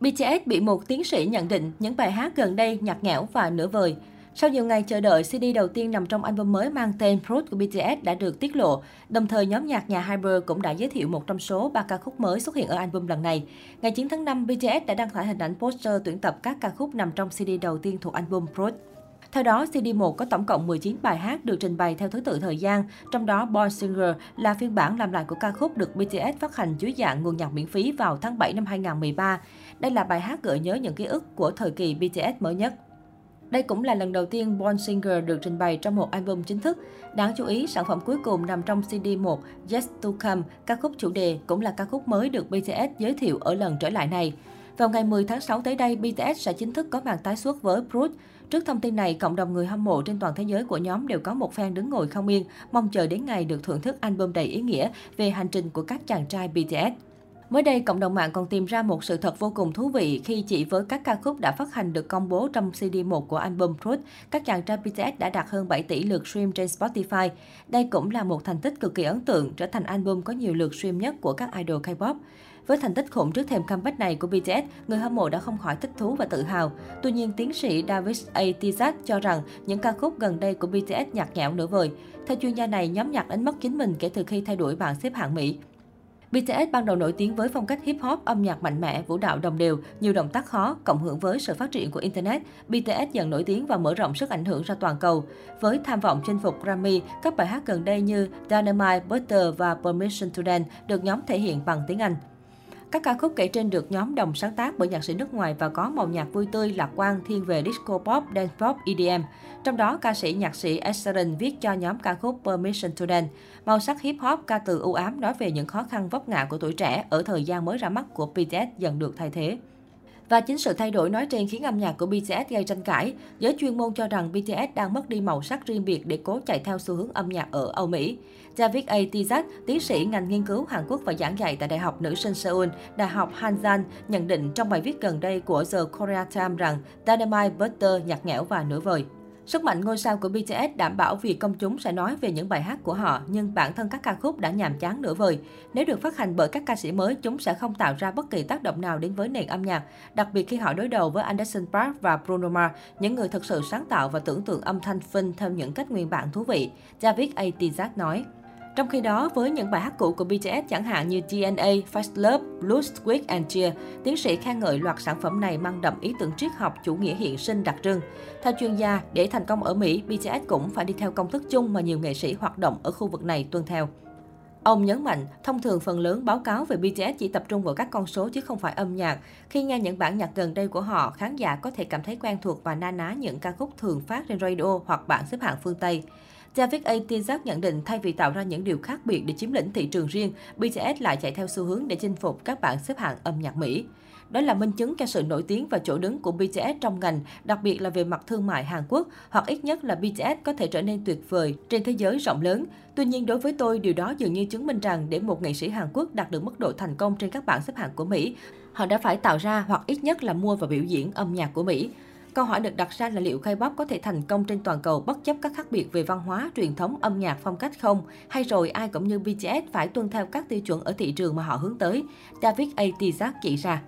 BTS bị một tiến sĩ nhận định những bài hát gần đây nhạt nhẽo và nửa vời. Sau nhiều ngày chờ đợi, CD đầu tiên nằm trong album mới mang tên Fruit của BTS đã được tiết lộ. Đồng thời, nhóm nhạc nhà Hyper cũng đã giới thiệu một trong số ba ca khúc mới xuất hiện ở album lần này. Ngày 9 tháng 5, BTS đã đăng tải hình ảnh poster tuyển tập các ca khúc nằm trong CD đầu tiên thuộc album Fruit. Theo đó, CD1 có tổng cộng 19 bài hát được trình bày theo thứ tự thời gian, trong đó Born Singer là phiên bản làm lại của ca khúc được BTS phát hành dưới dạng nguồn nhạc miễn phí vào tháng 7 năm 2013. Đây là bài hát gợi nhớ những ký ức của thời kỳ BTS mới nhất. Đây cũng là lần đầu tiên Born Singer được trình bày trong một album chính thức. Đáng chú ý, sản phẩm cuối cùng nằm trong CD1 Yes to Come, ca khúc chủ đề cũng là ca khúc mới được BTS giới thiệu ở lần trở lại này. Vào ngày 10 tháng 6 tới đây, BTS sẽ chính thức có màn tái xuất với Brut. Trước thông tin này, cộng đồng người hâm mộ trên toàn thế giới của nhóm đều có một fan đứng ngồi không yên, mong chờ đến ngày được thưởng thức album đầy ý nghĩa về hành trình của các chàng trai BTS. Mới đây, cộng đồng mạng còn tìm ra một sự thật vô cùng thú vị khi chỉ với các ca khúc đã phát hành được công bố trong CD1 của album Truth, các chàng trai BTS đã đạt hơn 7 tỷ lượt stream trên Spotify. Đây cũng là một thành tích cực kỳ ấn tượng, trở thành album có nhiều lượt stream nhất của các idol K-pop. Với thành tích khủng trước thềm comeback này của BTS, người hâm mộ đã không khỏi thích thú và tự hào. Tuy nhiên, tiến sĩ David A. Tizak cho rằng những ca khúc gần đây của BTS nhạt nhẽo nửa vời. Theo chuyên gia này, nhóm nhạc đánh mất chính mình kể từ khi thay đổi bảng xếp hạng Mỹ. BTS ban đầu nổi tiếng với phong cách hip hop, âm nhạc mạnh mẽ, vũ đạo đồng đều, nhiều động tác khó, cộng hưởng với sự phát triển của Internet. BTS dần nổi tiếng và mở rộng sức ảnh hưởng ra toàn cầu. Với tham vọng chinh phục Grammy, các bài hát gần đây như Dynamite, Butter và Permission to Dance được nhóm thể hiện bằng tiếng Anh. Các ca khúc kể trên được nhóm đồng sáng tác bởi nhạc sĩ nước ngoài và có màu nhạc vui tươi, lạc quan, thiên về disco pop, dance pop, EDM. Trong đó, ca sĩ nhạc sĩ Ed viết cho nhóm ca khúc Permission to Dance. Màu sắc hip hop ca từ u ám nói về những khó khăn vấp ngã của tuổi trẻ ở thời gian mới ra mắt của BTS dần được thay thế. Và chính sự thay đổi nói trên khiến âm nhạc của BTS gây tranh cãi. Giới chuyên môn cho rằng BTS đang mất đi màu sắc riêng biệt để cố chạy theo xu hướng âm nhạc ở Âu Mỹ. David A. Tizak, tiến sĩ ngành nghiên cứu Hàn Quốc và giảng dạy tại Đại học Nữ sinh Seoul, Đại học Hansan, nhận định trong bài viết gần đây của The Korea Times rằng Dynamite Butter nhạt nhẽo và nửa vời. Sức mạnh ngôi sao của BTS đảm bảo việc công chúng sẽ nói về những bài hát của họ, nhưng bản thân các ca khúc đã nhàm chán nửa vời. Nếu được phát hành bởi các ca sĩ mới, chúng sẽ không tạo ra bất kỳ tác động nào đến với nền âm nhạc, đặc biệt khi họ đối đầu với Anderson Park và Bruno Mars, những người thực sự sáng tạo và tưởng tượng âm thanh phinh theo những cách nguyên bản thú vị. David A. Tizak nói. Trong khi đó, với những bài hát cũ của BTS chẳng hạn như DNA, Fast Love, Blues, Quick and Cheer, tiến sĩ khen ngợi loạt sản phẩm này mang đậm ý tưởng triết học chủ nghĩa hiện sinh đặc trưng. Theo chuyên gia, để thành công ở Mỹ, BTS cũng phải đi theo công thức chung mà nhiều nghệ sĩ hoạt động ở khu vực này tuân theo. Ông nhấn mạnh, thông thường phần lớn báo cáo về BTS chỉ tập trung vào các con số chứ không phải âm nhạc. Khi nghe những bản nhạc gần đây của họ, khán giả có thể cảm thấy quen thuộc và na ná những ca khúc thường phát trên radio hoặc bảng xếp hạng phương Tây. David A. Tizak nhận định thay vì tạo ra những điều khác biệt để chiếm lĩnh thị trường riêng, BTS lại chạy theo xu hướng để chinh phục các bảng xếp hạng âm nhạc Mỹ. Đó là minh chứng cho sự nổi tiếng và chỗ đứng của BTS trong ngành, đặc biệt là về mặt thương mại Hàn Quốc, hoặc ít nhất là BTS có thể trở nên tuyệt vời trên thế giới rộng lớn. Tuy nhiên, đối với tôi, điều đó dường như chứng minh rằng để một nghệ sĩ Hàn Quốc đạt được mức độ thành công trên các bảng xếp hạng của Mỹ, họ đã phải tạo ra hoặc ít nhất là mua và biểu diễn âm nhạc của Mỹ. Câu hỏi được đặt ra là liệu K-pop có thể thành công trên toàn cầu bất chấp các khác biệt về văn hóa, truyền thống, âm nhạc, phong cách không? Hay rồi ai cũng như BTS phải tuân theo các tiêu chuẩn ở thị trường mà họ hướng tới? David A. Tizak chỉ ra.